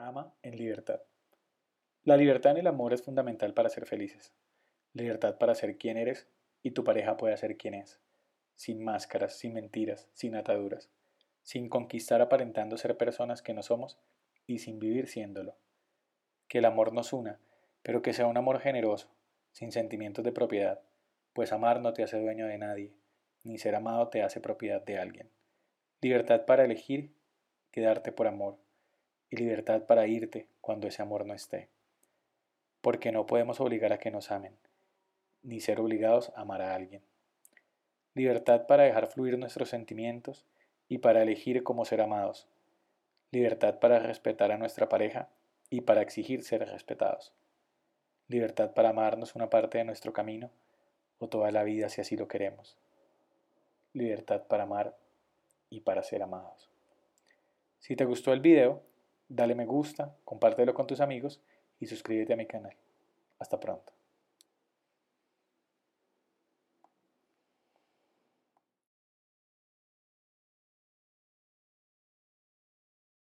Ama en libertad. La libertad en el amor es fundamental para ser felices. Libertad para ser quien eres y tu pareja pueda ser quien es. Sin máscaras, sin mentiras, sin ataduras. Sin conquistar aparentando ser personas que no somos y sin vivir siéndolo. Que el amor nos una, pero que sea un amor generoso, sin sentimientos de propiedad, pues amar no te hace dueño de nadie, ni ser amado te hace propiedad de alguien. Libertad para elegir, quedarte por amor y libertad para irte cuando ese amor no esté. Porque no podemos obligar a que nos amen, ni ser obligados a amar a alguien. Libertad para dejar fluir nuestros sentimientos y para elegir cómo ser amados. Libertad para respetar a nuestra pareja y para exigir ser respetados. Libertad para amarnos una parte de nuestro camino o toda la vida si así lo queremos. Libertad para amar y para ser amados. Si te gustó el video, dale me gusta, compártelo con tus amigos y suscríbete a mi canal. Hasta pronto.